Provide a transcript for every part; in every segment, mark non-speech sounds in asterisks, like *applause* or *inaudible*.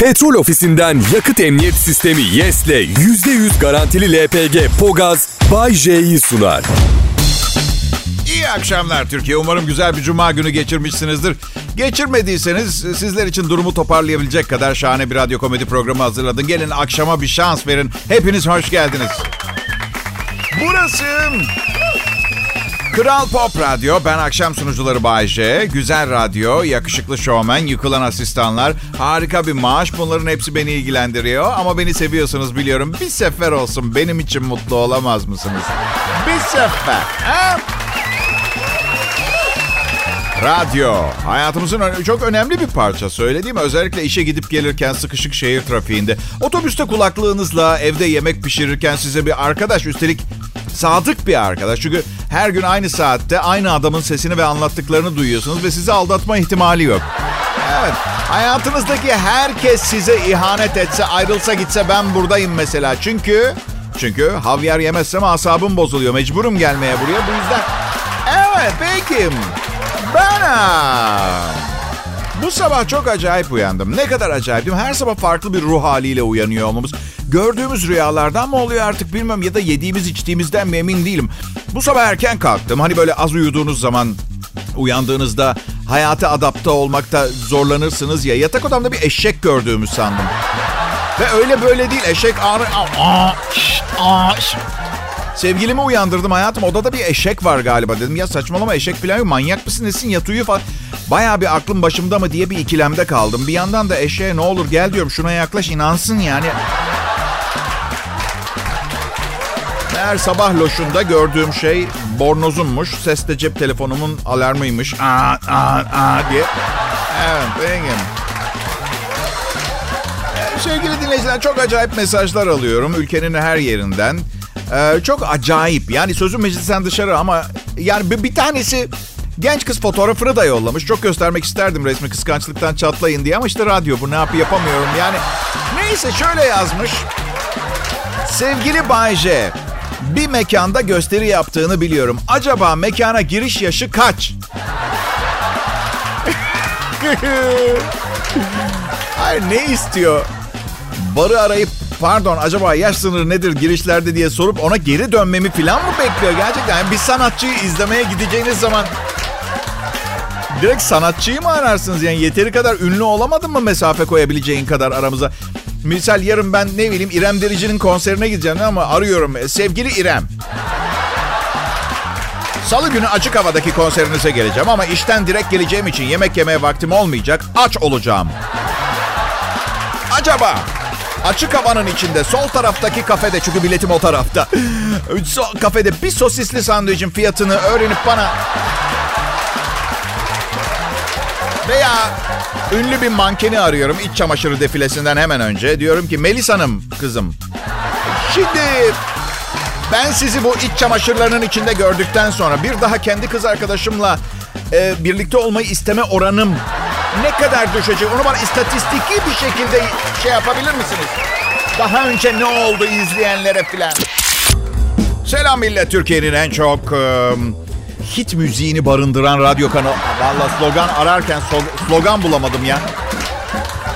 Petrol ofisinden yakıt emniyet sistemi YES'le %100 garantili LPG Pogaz Bay J'yi sunar. İyi akşamlar Türkiye. Umarım güzel bir cuma günü geçirmişsinizdir. Geçirmediyseniz sizler için durumu toparlayabilecek kadar şahane bir radyo komedi programı hazırladım. Gelin akşama bir şans verin. Hepiniz hoş geldiniz. Burası Kral Pop Radyo. Ben akşam sunucuları Bayece. Güzel radyo, yakışıklı şovmen, yıkılan asistanlar, harika bir maaş. Bunların hepsi beni ilgilendiriyor. Ama beni seviyorsunuz biliyorum. Bir sefer olsun benim için mutlu olamaz mısınız? Bir sefer. Ha? Radyo. Hayatımızın çok önemli bir parça. Söylediğim özellikle işe gidip gelirken sıkışık şehir trafiğinde. Otobüste kulaklığınızla evde yemek pişirirken size bir arkadaş üstelik sadık bir arkadaş. Çünkü her gün aynı saatte aynı adamın sesini ve anlattıklarını duyuyorsunuz ve sizi aldatma ihtimali yok. Evet. Hayatınızdaki herkes size ihanet etse, ayrılsa gitse ben buradayım mesela. Çünkü çünkü havyar yemezsem asabım bozuluyor. Mecburum gelmeye buraya. Bu yüzden Evet peki. Ben bu sabah çok acayip uyandım. Ne kadar acayip değil mi? Her sabah farklı bir ruh haliyle uyanıyor olmamız. Gördüğümüz rüyalardan mı oluyor artık bilmem ya da yediğimiz içtiğimizden mi emin değilim. Bu sabah erken kalktım. Hani böyle az uyuduğunuz zaman uyandığınızda hayata adapte olmakta zorlanırsınız ya. Yatak odamda bir eşek gördüğümü sandım. Ve öyle böyle değil. Eşek ağrı... Aa, aa, şş. Sevgilimi uyandırdım hayatım. Odada bir eşek var galiba dedim. Ya saçmalama eşek falan yok. Manyak mısın nesin yat uyu falan. Baya bir aklım başımda mı diye bir ikilemde kaldım. Bir yandan da eşeğe ne olur gel diyorum şuna yaklaş inansın yani. Meğer sabah loşunda gördüğüm şey bornozummuş. Ses de cep telefonumun alarmıymış. Aa, aa, aa diye. Evet benim. Sevgili dinleyiciler çok acayip mesajlar alıyorum ülkenin her yerinden. Ee, çok acayip. Yani sözün meclisten dışarı ama yani bir, bir tanesi genç kız fotoğrafını da yollamış. Çok göstermek isterdim resmi kıskançlıktan çatlayın diye ama işte radyo bu ne yap yapamıyorum. Yani neyse şöyle yazmış. Sevgili Bay bir mekanda gösteri yaptığını biliyorum. Acaba mekana giriş yaşı kaç? *laughs* Hayır ne istiyor? Barı arayıp pardon acaba yaş sınırı nedir girişlerde diye sorup ona geri dönmemi falan mı bekliyor gerçekten? Yani bir sanatçıyı izlemeye gideceğiniz zaman direkt sanatçıyı mı ararsınız? Yani yeteri kadar ünlü olamadın mı mesafe koyabileceğin kadar aramıza? Misal yarın ben ne bileyim İrem Derici'nin konserine gideceğim ama arıyorum. E, sevgili İrem. Salı günü açık havadaki konserinize geleceğim ama işten direkt geleceğim için yemek yemeye vaktim olmayacak. Aç olacağım. Acaba açık havanın içinde sol taraftaki kafede çünkü biletim o tarafta. *gasps* So, kafede bir sosisli sandviçin fiyatını öğrenip bana veya ünlü bir mankeni arıyorum iç çamaşırı defilesinden hemen önce. Diyorum ki Melis Hanım kızım. Şimdi ben sizi bu iç çamaşırlarının içinde gördükten sonra bir daha kendi kız arkadaşımla e, birlikte olmayı isteme oranım ne kadar düşecek? Onu bana istatistiki bir şekilde şey yapabilir misiniz? Daha önce ne oldu izleyenlere filan? Selam millet Türkiye'nin en çok e, hit müziğini barındıran radyo kanalı. Valla slogan ararken slogan bulamadım ya.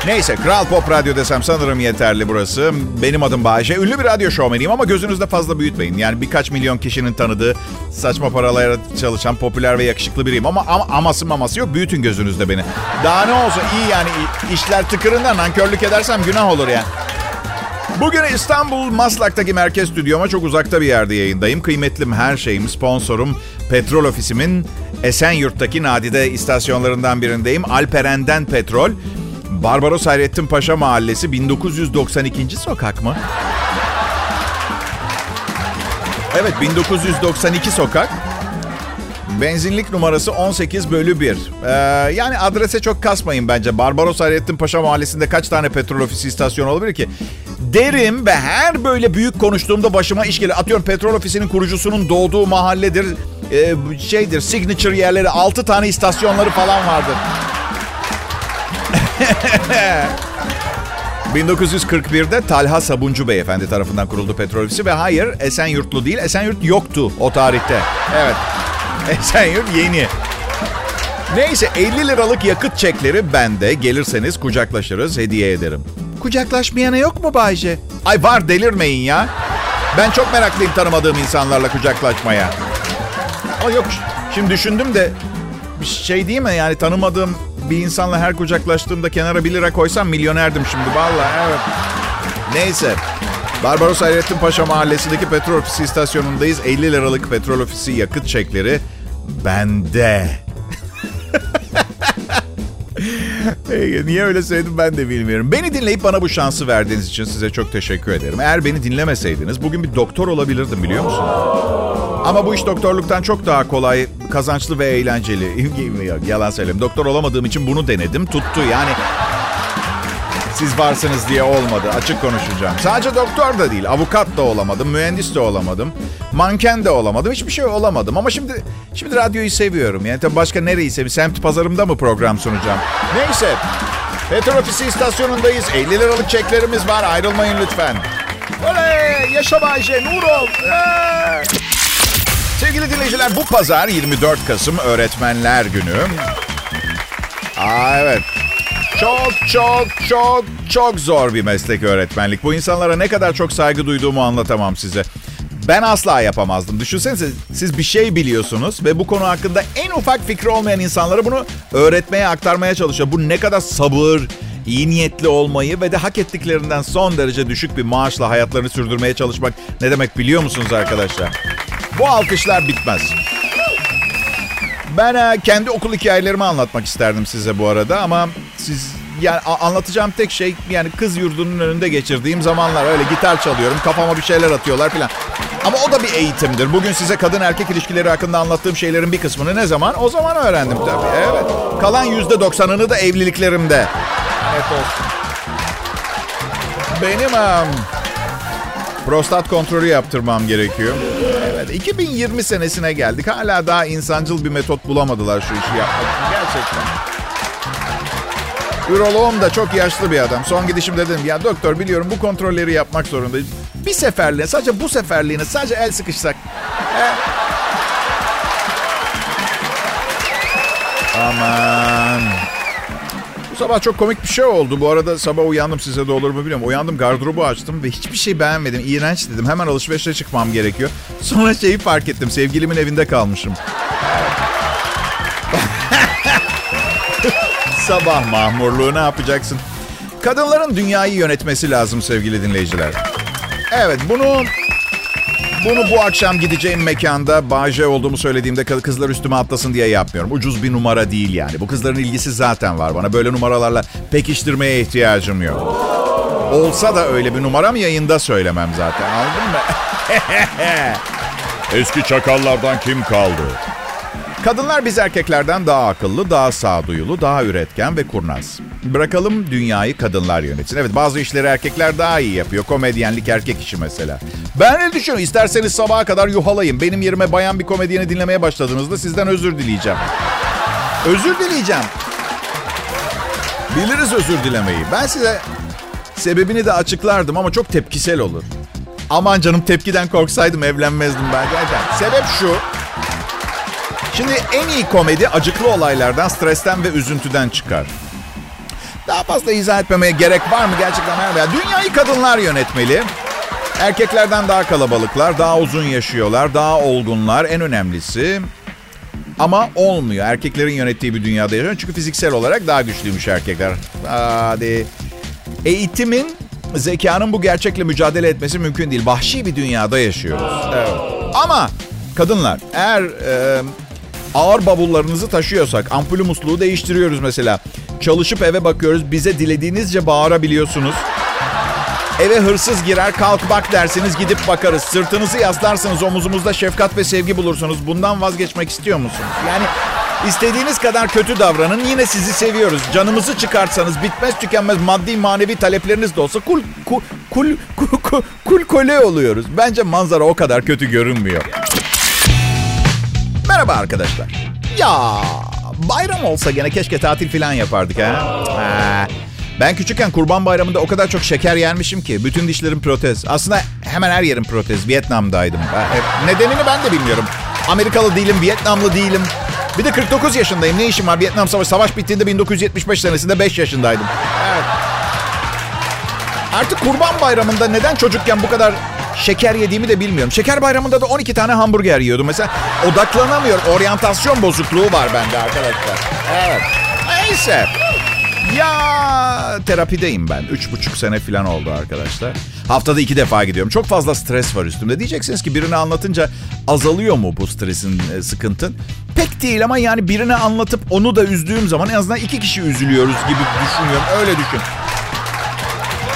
Neyse Kral Pop Radyo desem sanırım yeterli burası. Benim adım Bayece. Ünlü bir radyo şovmeniyim ama gözünüzde fazla büyütmeyin. Yani birkaç milyon kişinin tanıdığı saçma paralara çalışan popüler ve yakışıklı biriyim. Ama, ama aması maması yok. Büyütün gözünüzde beni. Daha ne olsa iyi yani işler tıkırından nankörlük edersem günah olur yani. Bugün İstanbul Maslak'taki merkez stüdyoma çok uzakta bir yerde yayındayım. Kıymetlim her şeyim, sponsorum, petrol ofisimin Esenyurt'taki nadide istasyonlarından birindeyim. Alperen'den petrol. Barbaros Hayrettin Paşa Mahallesi 1992. sokak mı? Evet 1992 sokak. Benzinlik numarası 18 bölü 1. Ee, yani adrese çok kasmayın bence. Barbaros Hayrettin Paşa Mahallesi'nde kaç tane petrol ofisi istasyonu olabilir ki? Derim ve her böyle büyük konuştuğumda başıma iş gelir. Atıyorum petrol ofisinin kurucusunun doğduğu mahalledir. Ee, şeydir signature yerleri 6 tane istasyonları falan vardır. *laughs* 1941'de Talha Sabuncu Beyefendi tarafından kuruldu petrol ofisi ve hayır Esenyurtlu değil Esenyurt yoktu o tarihte. Evet *laughs* Esenyurt yeni. Neyse 50 liralık yakıt çekleri bende. Gelirseniz kucaklaşırız, hediye ederim. Kucaklaşmayana yok mu Bayce? Ay var delirmeyin ya. Ben çok meraklıyım tanımadığım insanlarla kucaklaşmaya. Ama yok şimdi düşündüm de bir şey değil mi yani tanımadığım bir insanla her kucaklaştığımda kenara 1 lira koysam milyonerdim şimdi vallahi evet. Neyse. Barbaros Hayrettin Paşa Mahallesi'ndeki petrol ofisi istasyonundayız. 50 liralık petrol ofisi yakıt çekleri bende. *laughs* Niye öyle söyledim ben de bilmiyorum. Beni dinleyip bana bu şansı verdiğiniz için size çok teşekkür ederim. Eğer beni dinlemeseydiniz bugün bir doktor olabilirdim biliyor musunuz? Ama bu iş doktorluktan çok daha kolay, kazançlı ve eğlenceli. *laughs* Yalan söyleyeyim. Doktor olamadığım için bunu denedim. Tuttu yani. Siz varsınız diye olmadı. Açık konuşacağım. Sadece doktor da değil. Avukat da olamadım. Mühendis de olamadım. Manken de olamadım. Hiçbir şey olamadım. Ama şimdi şimdi radyoyu seviyorum. Yani tabii başka nereyi seviyorum? Semt pazarımda mı program sunacağım? Neyse. Petrol ofisi istasyonundayız. 50 liralık çeklerimiz var. Ayrılmayın lütfen. Oley! Yaşa Bayşe, nur ol. Ee! Sevgili dinleyiciler bu pazar 24 Kasım Öğretmenler Günü. Aa evet. Çok çok çok çok zor bir meslek öğretmenlik. Bu insanlara ne kadar çok saygı duyduğumu anlatamam size. Ben asla yapamazdım. Düşünsenize siz bir şey biliyorsunuz ve bu konu hakkında en ufak fikri olmayan insanlara bunu öğretmeye, aktarmaya çalışıyor. Bu ne kadar sabır, iyi niyetli olmayı ve de hak ettiklerinden son derece düşük bir maaşla hayatlarını sürdürmeye çalışmak ne demek biliyor musunuz arkadaşlar? Bu alkışlar bitmez. Ben e, kendi okul hikayelerimi anlatmak isterdim size bu arada ama siz yani anlatacağım tek şey yani kız yurdunun önünde geçirdiğim zamanlar öyle gitar çalıyorum kafama bir şeyler atıyorlar filan. Ama o da bir eğitimdir. Bugün size kadın erkek ilişkileri hakkında anlattığım şeylerin bir kısmını ne zaman? O zaman öğrendim tabii. Evet. Kalan yüzde doksanını da evliliklerimde. Evet olsun. Benim um, prostat kontrolü yaptırmam gerekiyor. Evet, 2020 senesine geldik. Hala daha insancıl bir metot bulamadılar şu işi yapmak için. Gerçekten. Üroloğum da çok yaşlı bir adam. Son gidişim dedim ya doktor biliyorum bu kontrolleri yapmak zorundayız. Bir seferliğine sadece bu seferliğine sadece el sıkışsak. Aman. Sabah çok komik bir şey oldu. Bu arada sabah uyandım size de olur mu bilmiyorum. Uyandım gardırobu açtım ve hiçbir şey beğenmedim. İğrenç dedim. Hemen alışverişe çıkmam gerekiyor. Sonra şeyi fark ettim. Sevgilimin evinde kalmışım. *laughs* sabah mahmurluğu ne yapacaksın? Kadınların dünyayı yönetmesi lazım sevgili dinleyiciler. Evet bunu bunu bu akşam gideceğim mekanda Bağcay olduğumu söylediğimde kızlar üstüme atlasın diye yapmıyorum. Ucuz bir numara değil yani. Bu kızların ilgisi zaten var bana. Böyle numaralarla pekiştirmeye ihtiyacım yok. Olsa da öyle bir numaram yayında söylemem zaten. Anladın mı? *laughs* Eski çakallardan kim kaldı? Kadınlar biz erkeklerden daha akıllı, daha sağduyulu, daha üretken ve kurnaz. Bırakalım dünyayı kadınlar yönetsin. Evet bazı işleri erkekler daha iyi yapıyor. Komedyenlik erkek işi mesela. Ben ne düşünüyorum? İsterseniz sabaha kadar yuhalayın. Benim yerime bayan bir komedyeni dinlemeye başladığınızda sizden özür dileyeceğim. Özür dileyeceğim. Biliriz özür dilemeyi. Ben size sebebini de açıklardım ama çok tepkisel olur. Aman canım tepkiden korksaydım evlenmezdim ben. Gerçekten. Sebep şu. Şimdi en iyi komedi acıklı olaylardan, stresten ve üzüntüden çıkar. Daha fazla izah etmemeye gerek var mı gerçekten? Ya, dünyayı kadınlar yönetmeli. Erkeklerden daha kalabalıklar, daha uzun yaşıyorlar, daha olgunlar. En önemlisi ama olmuyor. Erkeklerin yönettiği bir dünyada yaşıyor. Çünkü fiziksel olarak daha güçlüymüş erkekler. Hadi. Eğitimin, zekanın bu gerçekle mücadele etmesi mümkün değil. Vahşi bir dünyada yaşıyoruz. Evet. Ama kadınlar eğer e, ağır bavullarınızı taşıyorsak, ampulü musluğu değiştiriyoruz mesela. Çalışıp eve bakıyoruz, bize dilediğinizce bağırabiliyorsunuz. Eve hırsız girer, kalk bak dersiniz, gidip bakarız. Sırtınızı yaslarsınız, omuzumuzda şefkat ve sevgi bulursunuz. Bundan vazgeçmek istiyor musunuz? Yani istediğiniz kadar kötü davranın, yine sizi seviyoruz. Canımızı çıkartsanız bitmez tükenmez maddi manevi talepleriniz de olsa kul, kul, kul, kul, kul, kul kole oluyoruz. Bence manzara o kadar kötü görünmüyor. Merhaba arkadaşlar. Ya bayram olsa gene keşke tatil falan yapardık ha. ha. Ben küçükken kurban bayramında o kadar çok şeker yermişim ki bütün dişlerim protez. Aslında hemen her yerim protez. Vietnam'daydım. Nedenini ben de bilmiyorum. Amerikalı değilim, Vietnamlı değilim. Bir de 49 yaşındayım. Ne işim var? Vietnam Savaşı savaş bittiğinde 1975 senesinde 5 yaşındaydım. Evet. Artık kurban bayramında neden çocukken bu kadar şeker yediğimi de bilmiyorum. Şeker bayramında da 12 tane hamburger yiyordum. Mesela odaklanamıyor. Oryantasyon bozukluğu var bende arkadaşlar. Evet. Neyse. Ya terapideyim ben. Üç buçuk sene falan oldu arkadaşlar. Haftada iki defa gidiyorum. Çok fazla stres var üstümde. Diyeceksiniz ki birini anlatınca azalıyor mu bu stresin, e, sıkıntın? Pek değil ama yani birine anlatıp onu da üzdüğüm zaman en azından iki kişi üzülüyoruz gibi düşünüyorum. Öyle düşün.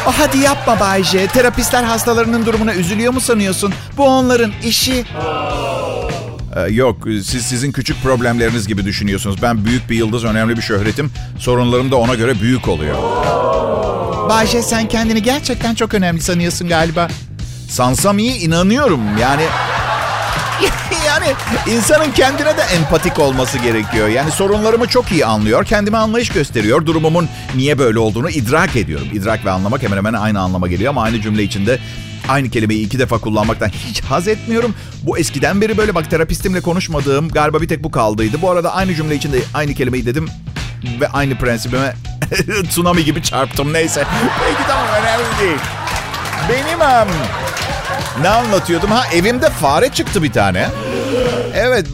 Oh, hadi yapma Bayce. Terapistler hastalarının durumuna üzülüyor mu sanıyorsun? Bu onların işi. Ee, yok, siz sizin küçük problemleriniz gibi düşünüyorsunuz. Ben büyük bir yıldız, önemli bir şöhretim. Sorunlarım da ona göre büyük oluyor. Bayce sen kendini gerçekten çok önemli sanıyorsun galiba. Sansam iyi inanıyorum. Yani yani insanın kendine de empatik olması gerekiyor. Yani sorunlarımı çok iyi anlıyor, kendime anlayış gösteriyor. Durumumun niye böyle olduğunu idrak ediyorum. İdrak ve anlamak hemen hemen aynı anlama geliyor ama aynı cümle içinde aynı kelimeyi iki defa kullanmaktan hiç haz etmiyorum. Bu eskiden beri böyle bak terapistimle konuşmadığım galiba bir tek bu kaldıydı. Bu arada aynı cümle içinde aynı kelimeyi dedim ve aynı prensibime *laughs* tsunami gibi çarptım neyse. Peki tamam önemli değil. Benim um, ne anlatıyordum? Ha evimde fare çıktı bir tane. Evet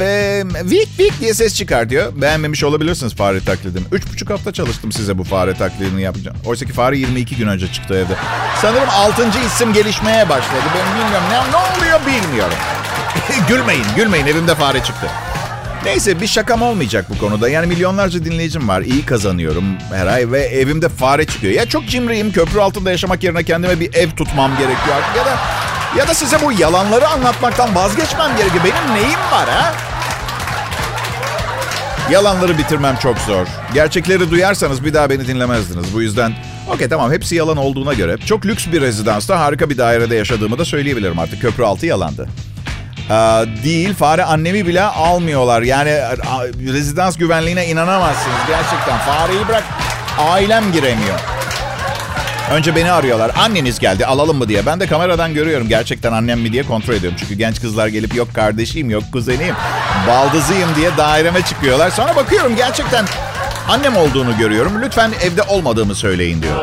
ve vik vik diye ses çıkartıyor. Beğenmemiş olabilirsiniz fare taklidimi. Üç buçuk hafta çalıştım size bu fare taklidini yapacağım. Oysa ki fare 22 gün önce çıktı evde. Sanırım 6. isim gelişmeye başladı. Ben bilmiyorum ne, ne oluyor bilmiyorum. *laughs* gülmeyin gülmeyin evimde fare çıktı. Neyse bir şakam olmayacak bu konuda. Yani milyonlarca dinleyicim var. İyi kazanıyorum her ay ve evimde fare çıkıyor. Ya çok cimriyim. Köprü altında yaşamak yerine kendime bir ev tutmam gerekiyor artık. Ya da ya da size bu yalanları anlatmaktan vazgeçmem gerekiyor. Benim neyim var ha? Yalanları bitirmem çok zor. Gerçekleri duyarsanız bir daha beni dinlemezdiniz. Bu yüzden okey tamam hepsi yalan olduğuna göre çok lüks bir rezidansta harika bir dairede yaşadığımı da söyleyebilirim artık. Köprü altı yalandı. Ee, değil fare annemi bile almıyorlar. Yani rezidans güvenliğine inanamazsınız gerçekten. Fareyi bırak ailem giremiyor. Önce beni arıyorlar. Anneniz geldi alalım mı diye. Ben de kameradan görüyorum gerçekten annem mi diye kontrol ediyorum. Çünkü genç kızlar gelip yok kardeşiyim yok kuzeniyim baldızıyım diye daireme çıkıyorlar. Sonra bakıyorum gerçekten annem olduğunu görüyorum. Lütfen evde olmadığımı söyleyin diyor.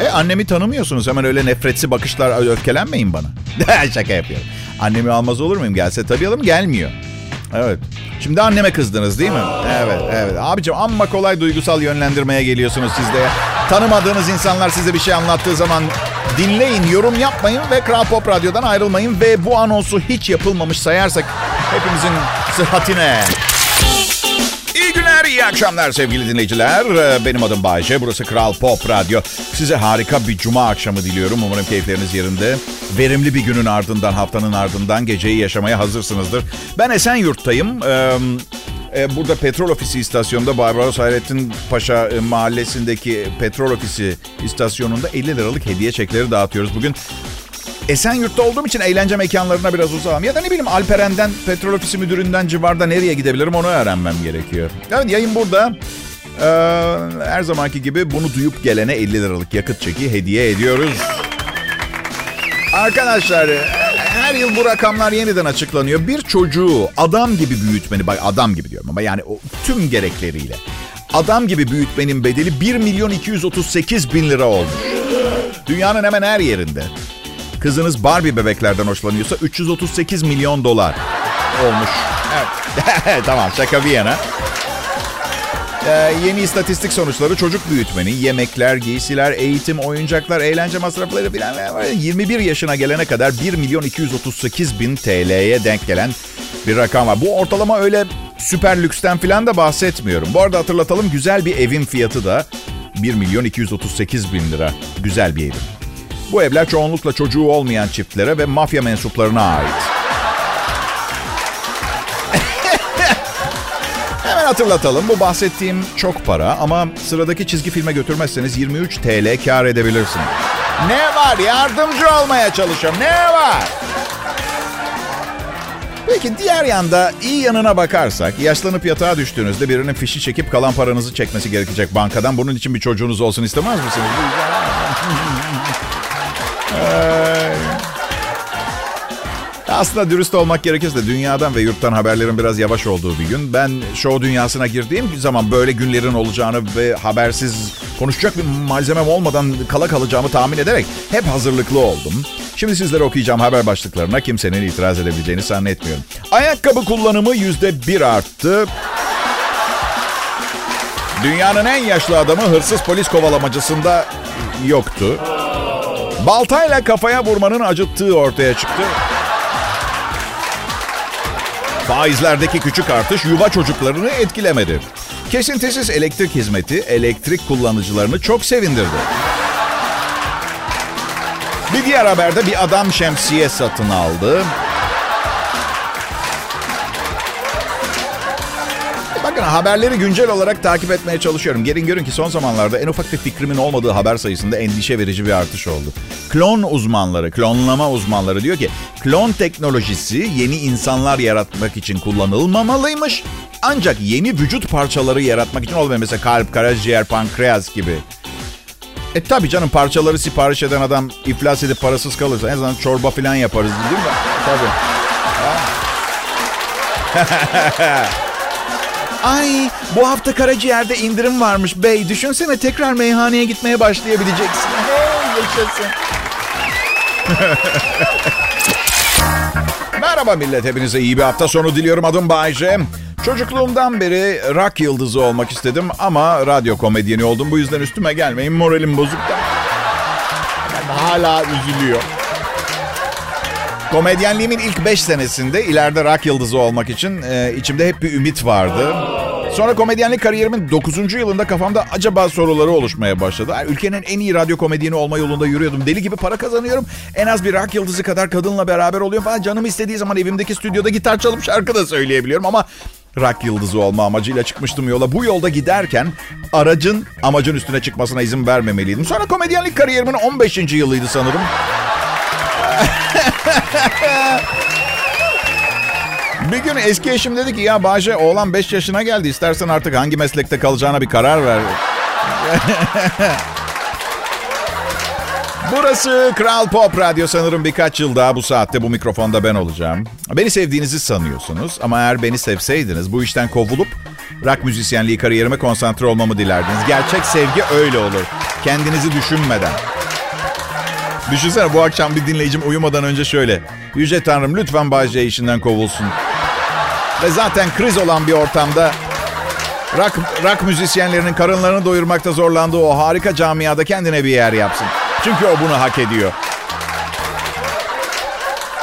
E annemi tanımıyorsunuz hemen öyle nefretsi bakışlar öfkelenmeyin bana. *laughs* Şaka yapıyorum. Annemi almaz olur muyum? Gelse tabii alırım gelmiyor. Evet. Şimdi anneme kızdınız değil mi? Evet, evet. Abicim amma kolay duygusal yönlendirmeye geliyorsunuz siz de. Tanımadığınız insanlar size bir şey anlattığı zaman dinleyin, yorum yapmayın ve Kral Pop Radyo'dan ayrılmayın. Ve bu anonsu hiç yapılmamış sayarsak hepimizin sıhhatine. İyi günler, iyi akşamlar sevgili dinleyiciler. Benim adım Bayce, burası Kral Pop Radyo. Size harika bir cuma akşamı diliyorum. Umarım keyifleriniz yerinde. Verimli bir günün ardından, haftanın ardından geceyi yaşamaya hazırsınızdır. Ben Esenyurt'tayım. Ee, burada petrol ofisi istasyonunda Barbaros Hayrettin Paşa mahallesindeki petrol ofisi istasyonunda 50 liralık hediye çekleri dağıtıyoruz. Bugün Esenyurt'ta olduğum için eğlence mekanlarına biraz uzağım. Ya da ne bileyim Alperen'den, petrol ofisi müdüründen civarda nereye gidebilirim onu öğrenmem gerekiyor. Evet yayın burada. Ee, her zamanki gibi bunu duyup gelene 50 liralık yakıt çeki hediye ediyoruz. Arkadaşlar her yıl bu rakamlar yeniden açıklanıyor. Bir çocuğu adam gibi büyütmeni, bak adam gibi diyorum ama yani o tüm gerekleriyle. Adam gibi büyütmenin bedeli 1 milyon 238 bin lira olmuş. Dünyanın hemen her yerinde. Kızınız Barbie bebeklerden hoşlanıyorsa 338 milyon dolar olmuş. *laughs* Evet. tamam şaka bir yana. Ee, yeni istatistik sonuçları çocuk büyütmenin yemekler, giysiler, eğitim, oyuncaklar, eğlence masrafları filan 21 yaşına gelene kadar 1 milyon 238 bin TL'ye denk gelen bir rakam var. Bu ortalama öyle süper lüksten filan da bahsetmiyorum. Bu arada hatırlatalım güzel bir evin fiyatı da 1 milyon 238 bin lira. Güzel bir evin. Bu evler çoğunlukla çocuğu olmayan çiftlere ve mafya mensuplarına ait. Hatırlatalım. Bu bahsettiğim çok para ama sıradaki çizgi filme götürmezseniz 23 TL kar edebilirsin. Ne var? Yardımcı olmaya çalışıyorum. Ne var? Peki diğer yanda iyi yanına bakarsak yaşlanıp yatağa düştüğünüzde birinin fişi çekip kalan paranızı çekmesi gerekecek bankadan. Bunun için bir çocuğunuz olsun istemez misiniz? *laughs* Aslında dürüst olmak gerekirse dünyadan ve yurttan haberlerin biraz yavaş olduğu bir gün. Ben show dünyasına girdiğim zaman böyle günlerin olacağını ve habersiz konuşacak bir malzemem olmadan kala kalacağımı tahmin ederek hep hazırlıklı oldum. Şimdi sizlere okuyacağım haber başlıklarına kimsenin itiraz edebileceğini zannetmiyorum. Ayakkabı kullanımı yüzde bir arttı. Dünyanın en yaşlı adamı hırsız polis kovalamacasında yoktu. Baltayla kafaya vurmanın acıttığı ortaya çıktı. Faizlerdeki küçük artış yuva çocuklarını etkilemedi. Kesintisiz elektrik hizmeti elektrik kullanıcılarını çok sevindirdi. Bir diğer haberde bir adam şemsiye satın aldı. Haberleri güncel olarak takip etmeye çalışıyorum. Gelin görün ki son zamanlarda en ufak bir fikrimin olmadığı haber sayısında endişe verici bir artış oldu. Klon uzmanları, klonlama uzmanları diyor ki klon teknolojisi yeni insanlar yaratmak için kullanılmamalıymış. Ancak yeni vücut parçaları yaratmak için olmuyor. Mesela kalp, karaciğer, pankreas gibi. E tabi canım parçaları sipariş eden adam iflas edip parasız kalırsa en azından çorba falan yaparız değil mi? Tabii. *laughs* Ay bu hafta karaciğerde indirim varmış bey. Düşünsene tekrar meyhaneye gitmeye başlayabileceksin. Hey yaşasın. *laughs* Merhaba millet hepinize iyi bir hafta sonu diliyorum. Adım Bayce. Çocukluğumdan beri rock yıldızı olmak istedim ama radyo komedyeni oldum. Bu yüzden üstüme gelmeyin moralim bozuk da. Hala üzülüyor. Komedyenliğimin ilk 5 senesinde ileride rock yıldızı olmak için e, içimde hep bir ümit vardı. Sonra komedyenlik kariyerimin 9. yılında kafamda acaba soruları oluşmaya başladı. Yani ülkenin en iyi radyo komedyeni olma yolunda yürüyordum. Deli gibi para kazanıyorum. En az bir rock yıldızı kadar kadınla beraber oluyorum falan. Canım istediği zaman evimdeki stüdyoda gitar çalıp şarkı da söyleyebiliyorum ama rock yıldızı olma amacıyla çıkmıştım yola. Bu yolda giderken aracın amacın üstüne çıkmasına izin vermemeliydim. Sonra komedyenlik kariyerimin 15. yılıydı sanırım. *laughs* bir gün eski eşim dedi ki ya Bahçe oğlan 5 yaşına geldi. İstersen artık hangi meslekte kalacağına bir karar ver. *laughs* Burası Kral Pop Radyo sanırım birkaç yıl daha bu saatte bu mikrofonda ben olacağım. Beni sevdiğinizi sanıyorsunuz ama eğer beni sevseydiniz bu işten kovulup rock müzisyenliği kariyerime konsantre olmamı dilerdiniz. Gerçek sevgi öyle olur. Kendinizi düşünmeden. Düşünsene bu akşam bir dinleyicim uyumadan önce şöyle. Yüce Tanrım lütfen Bayce işinden kovulsun. Ve zaten kriz olan bir ortamda rock, rock müzisyenlerinin karınlarını doyurmakta zorlandığı o harika camiada kendine bir yer yapsın. Çünkü o bunu hak ediyor.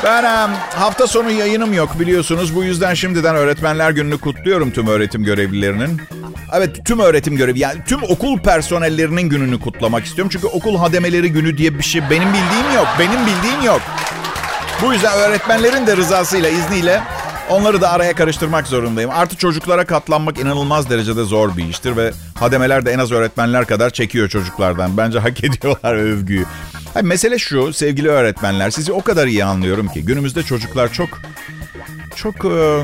Ben hafta sonu yayınım yok biliyorsunuz. Bu yüzden şimdiden Öğretmenler Günü'nü kutluyorum tüm öğretim görevlilerinin. Evet tüm öğretim görevi yani tüm okul personellerinin gününü kutlamak istiyorum. Çünkü okul hademeleri günü diye bir şey benim bildiğim yok. Benim bildiğim yok. Bu yüzden öğretmenlerin de rızasıyla, izniyle onları da araya karıştırmak zorundayım. Artı çocuklara katlanmak inanılmaz derecede zor bir iştir ve hademeler de en az öğretmenler kadar çekiyor çocuklardan. Bence hak *laughs* ediyorlar övgüyü. Hayır, mesele şu sevgili öğretmenler sizi o kadar iyi anlıyorum ki günümüzde çocuklar çok çok ıı,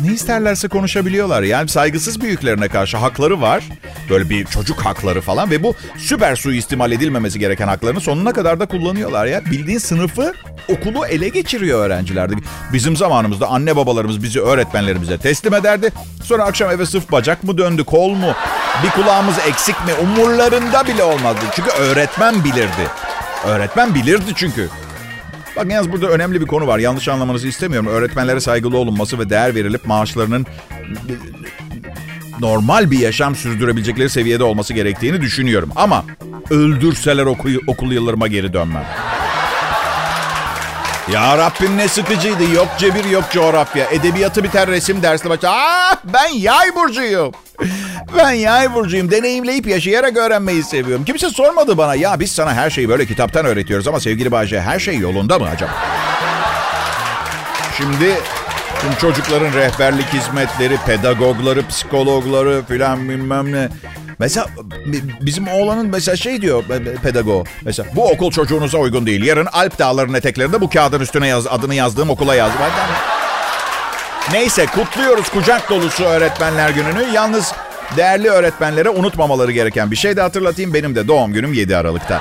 ne isterlerse konuşabiliyorlar. Yani saygısız büyüklerine karşı hakları var. Böyle bir çocuk hakları falan ve bu süper suistimal edilmemesi gereken haklarını sonuna kadar da kullanıyorlar ya. Bildiğin sınıfı okulu ele geçiriyor öğrencilerde. Bizim zamanımızda anne babalarımız bizi öğretmenlerimize teslim ederdi. Sonra akşam eve sırf bacak mı döndü, kol mu, bir kulağımız eksik mi umurlarında bile olmazdı. Çünkü öğretmen bilirdi. Öğretmen bilirdi çünkü. Bak yalnız burada önemli bir konu var. Yanlış anlamanızı istemiyorum. Öğretmenlere saygılı olunması ve değer verilip maaşlarının normal bir yaşam sürdürebilecekleri seviyede olması gerektiğini düşünüyorum. Ama öldürseler okul, okul yıllarıma geri dönmem. Ya Rabbim ne sıkıcıydı. Yok cebir yok coğrafya. Edebiyatı biter resim dersi başlar. Ah ben yay burcuyum. Ben yay burcuyum. Deneyimleyip yaşayarak öğrenmeyi seviyorum. Kimse sormadı bana. Ya biz sana her şeyi böyle kitaptan öğretiyoruz ama sevgili Bahçe her şey yolunda mı acaba? Şimdi, şimdi çocukların rehberlik hizmetleri, pedagogları, psikologları filan bilmem ne. Mesela bizim oğlanın mesela şey diyor pedagog. Mesela bu okul çocuğunuza uygun değil. Yarın Alp Dağları'nın eteklerinde bu kağıdın üstüne yaz, adını yazdığım okula yazdım. Neyse kutluyoruz kucak dolusu öğretmenler gününü. Yalnız değerli öğretmenlere unutmamaları gereken bir şey de hatırlatayım. Benim de doğum günüm 7 Aralık'ta.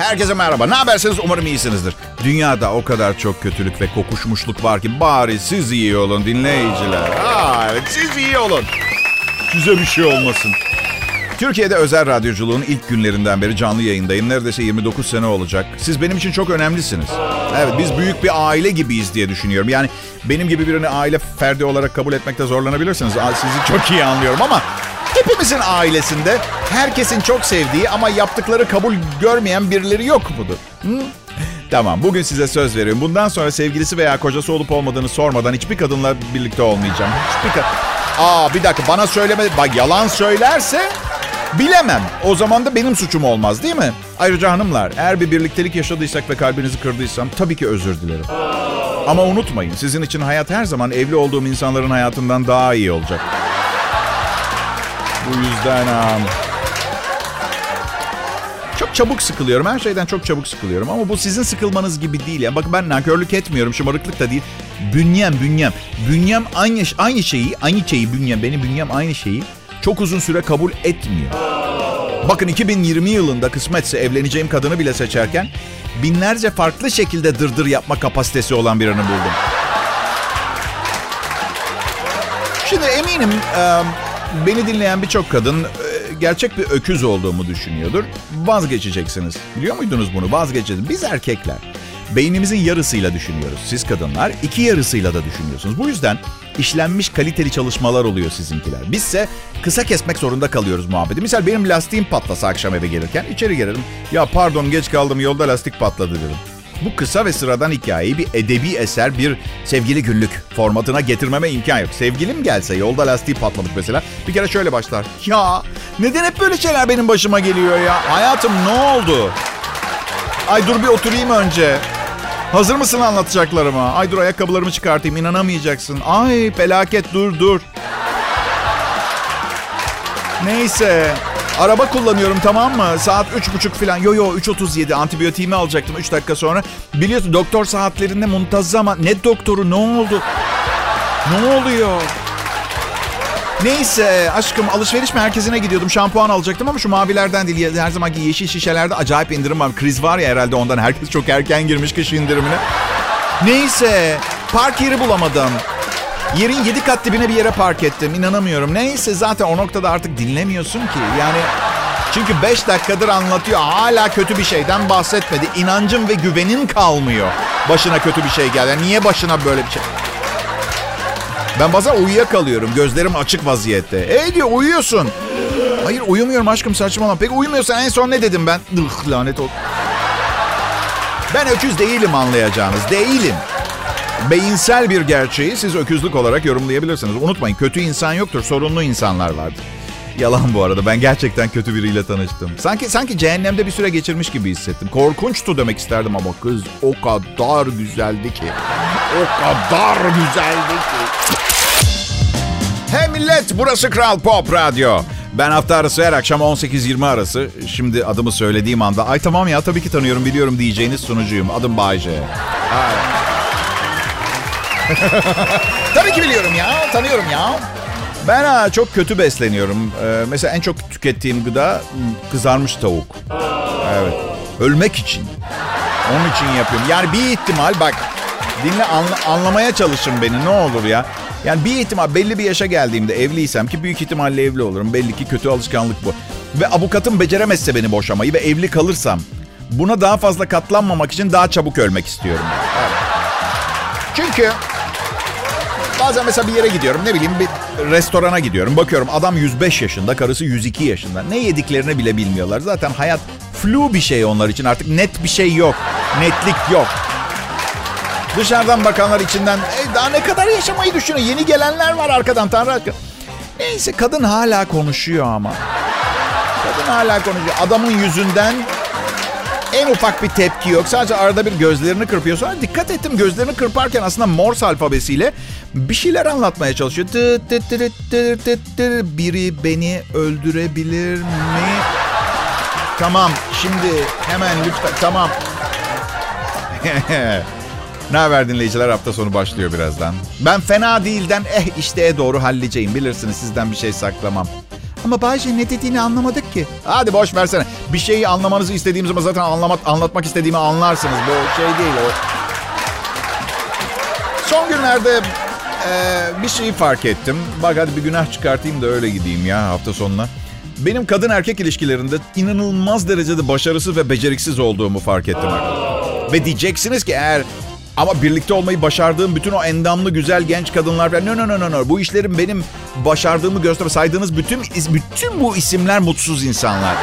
Herkese merhaba. Ne habersiniz? Umarım iyisinizdir. Dünyada o kadar çok kötülük ve kokuşmuşluk var ki bari siz iyi olun dinleyiciler. Aa, evet, siz iyi olun. Size bir şey olmasın. Türkiye'de özel radyoculuğun ilk günlerinden beri canlı yayındayım. Neredeyse 29 sene olacak. Siz benim için çok önemlisiniz. Evet biz büyük bir aile gibiyiz diye düşünüyorum. Yani benim gibi birini aile ferdi olarak kabul etmekte zorlanabilirsiniz. Sizi çok iyi anlıyorum ama hepimizin ailesinde herkesin çok sevdiği ama yaptıkları kabul görmeyen birileri yok mudur? Hı? Tamam bugün size söz veriyorum. Bundan sonra sevgilisi veya kocası olup olmadığını sormadan hiçbir kadınla birlikte olmayacağım. Hiçbir kadın... Aa bir dakika bana söyleme. Bak yalan söylerse Bilemem. O zaman da benim suçum olmaz değil mi? Ayrıca hanımlar eğer bir birliktelik yaşadıysak ve kalbinizi kırdıysam tabii ki özür dilerim. Ama unutmayın sizin için hayat her zaman evli olduğum insanların hayatından daha iyi olacak. Bu yüzden um, çok çabuk sıkılıyorum. Her şeyden çok çabuk sıkılıyorum. Ama bu sizin sıkılmanız gibi değil. Yani bakın ben nankörlük etmiyorum. Şımarıklık da değil. Bünyem, bünyem. Bünyem aynı, aynı şeyi, aynı şeyi bünyem. Benim bünyem aynı şeyi çok uzun süre kabul etmiyor. Bakın 2020 yılında kısmetse evleneceğim kadını bile seçerken binlerce farklı şekilde dırdır yapma kapasitesi olan birini buldum. Şimdi eminim beni dinleyen birçok kadın gerçek bir öküz olduğumu düşünüyordur. Vazgeçeceksiniz. Biliyor muydunuz bunu? Vazgeçeceksiniz. Biz erkekler beynimizin yarısıyla düşünüyoruz. Siz kadınlar iki yarısıyla da düşünüyorsunuz. Bu yüzden işlenmiş kaliteli çalışmalar oluyor sizinkiler. Bizse kısa kesmek zorunda kalıyoruz muhabbeti. Misal benim lastiğim patlasa akşam eve gelirken içeri girerim. Ya pardon geç kaldım yolda lastik patladı dedim. Bu kısa ve sıradan hikayeyi bir edebi eser, bir sevgili günlük formatına getirmeme imkan yok. Sevgilim gelse yolda lastiği patlamış mesela. Bir kere şöyle başlar. Ya neden hep böyle şeyler benim başıma geliyor ya? Hayatım ne oldu? Ay dur bir oturayım önce. Hazır mısın anlatacaklarıma? Ay dur ayakkabılarımı çıkartayım inanamayacaksın. Ay felaket dur dur. Neyse. Araba kullanıyorum tamam mı? Saat üç buçuk falan. Yo yo 3.37 antibiyotiğimi alacaktım 3 dakika sonra. Biliyorsun doktor saatlerinde muntazama. Ne doktoru ne oldu? Ne oluyor? Neyse aşkım alışveriş merkezine gidiyordum. Şampuan alacaktım ama şu mavilerden değil. Her zamanki yeşil şişelerde acayip indirim var. Kriz var ya herhalde ondan. Herkes çok erken girmiş kış indirimine. Neyse park yeri bulamadım. Yerin yedi kat dibine bir yere park ettim. İnanamıyorum. Neyse zaten o noktada artık dinlemiyorsun ki. Yani çünkü beş dakikadır anlatıyor. Hala kötü bir şeyden bahsetmedi. İnancın ve güvenin kalmıyor. Başına kötü bir şey geldi. Niye başına böyle bir şey? Ben bazen uyuyakalıyorum. Gözlerim açık vaziyette. Ey diyor uyuyorsun. Hayır uyumuyorum aşkım saçmalama. Peki uyumuyorsan en son ne dedim ben? Ih lanet ol. Ben öküz değilim anlayacağınız. Değilim. Beyinsel bir gerçeği siz öküzlük olarak yorumlayabilirsiniz. Unutmayın kötü insan yoktur. Sorunlu insanlar vardır. Yalan bu arada. Ben gerçekten kötü biriyle tanıştım. Sanki sanki cehennemde bir süre geçirmiş gibi hissettim. Korkunçtu demek isterdim ama kız o kadar güzeldi ki. O kadar güzeldi ki. Hey millet burası Kral Pop Radyo. Ben hafta arası her akşam 18-20 arası. Şimdi adımı söylediğim anda ay tamam ya tabii ki tanıyorum biliyorum diyeceğiniz sunucuyum. Adım Bayce. *laughs* tabii ki biliyorum ya tanıyorum ya. Ben ha, çok kötü besleniyorum. Ee, mesela en çok tükettiğim gıda kızarmış tavuk. Evet. Ölmek için. Onun için yapıyorum. Yani bir ihtimal bak dinle anla, anlamaya çalışın beni ne olur ya. Yani bir ihtimal belli bir yaşa geldiğimde evliysem ki büyük ihtimalle evli olurum. Belli ki kötü alışkanlık bu. Ve avukatım beceremezse beni boşamayı ve evli kalırsam buna daha fazla katlanmamak için daha çabuk ölmek istiyorum. Evet. Çünkü bazen mesela bir yere gidiyorum ne bileyim bir restorana gidiyorum. Bakıyorum adam 105 yaşında karısı 102 yaşında. Ne yediklerini bile bilmiyorlar. Zaten hayat flu bir şey onlar için artık net bir şey yok. Netlik yok. Dışarıdan bakanlar içinden e, daha ne kadar yaşamayı düşünüyor. Yeni gelenler var arkadan Tanrı hakkı. Neyse kadın hala konuşuyor ama. Kadın hala konuşuyor. Adamın yüzünden en ufak bir tepki yok. Sadece arada bir gözlerini kırpıyor. Sonra dikkat ettim gözlerini kırparken aslında Morse alfabesiyle bir şeyler anlatmaya çalışıyor. Biri beni öldürebilir mi? Tamam şimdi hemen lütfen tamam. *laughs* Ne haber dinleyiciler hafta sonu başlıyor birazdan. Ben fena değilden eh işteye doğru halledeceğim. Bilirsiniz sizden bir şey saklamam. Ama Bayce ne dediğini anlamadık ki. Hadi boş versene. Bir şeyi anlamanızı istediğim zaman zaten anlamak, anlatmak istediğimi anlarsınız. Bu şey değil o. Son günlerde e, bir şeyi fark ettim. Bak hadi bir günah çıkartayım da öyle gideyim ya hafta sonuna. Benim kadın erkek ilişkilerinde inanılmaz derecede başarısız ve beceriksiz olduğumu fark ettim. Ve diyeceksiniz ki eğer ama birlikte olmayı başardığım bütün o endamlı güzel genç kadınlar falan. No no no no. Bu işlerin benim başardığımı göster saydığınız bütün bütün bu isimler mutsuz insanlar.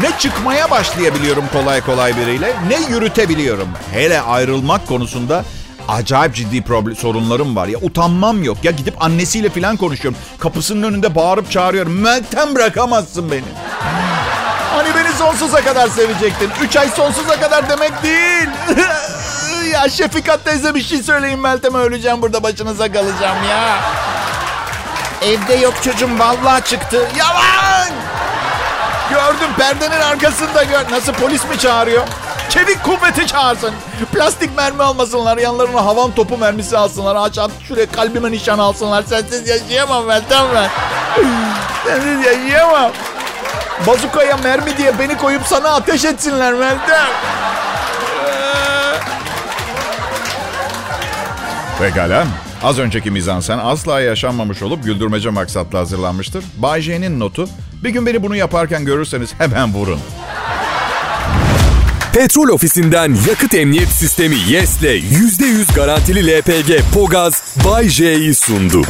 Ne çıkmaya başlayabiliyorum kolay kolay biriyle ne yürütebiliyorum. Hele ayrılmak konusunda acayip ciddi problem, sorunlarım var. Ya utanmam yok. Ya gidip annesiyle falan konuşuyorum. Kapısının önünde bağırıp çağırıyorum. Meltem bırakamazsın beni. Sonsuza kadar sevecektin. Üç ay sonsuza kadar demek değil. *laughs* ya Şefikat teyze bir şey söyleyin Meltem'e öleceğim burada başınıza kalacağım ya. Evde yok çocuğum vallahi çıktı. Yalan! Gördüm perdenin arkasında gör. Nasıl polis mi çağırıyor? Çevik kuvveti çağırsın. Plastik mermi almasınlar. Yanlarına havan topu mermisi alsınlar. Aç şuraya kalbime nişan alsınlar. Sensiz yaşayamam Meltem ben. *laughs* Sensiz yaşayamam. Bazukaya mermi diye beni koyup sana ateş etsinler Meltem. Pekala. Az önceki mizansen asla yaşanmamış olup güldürmece maksatla hazırlanmıştır. Bay J'nin notu. Bir gün beni bunu yaparken görürseniz hemen vurun. Petrol ofisinden yakıt emniyet sistemi YES'le %100 garantili LPG Pogaz Bay J'yi sundu.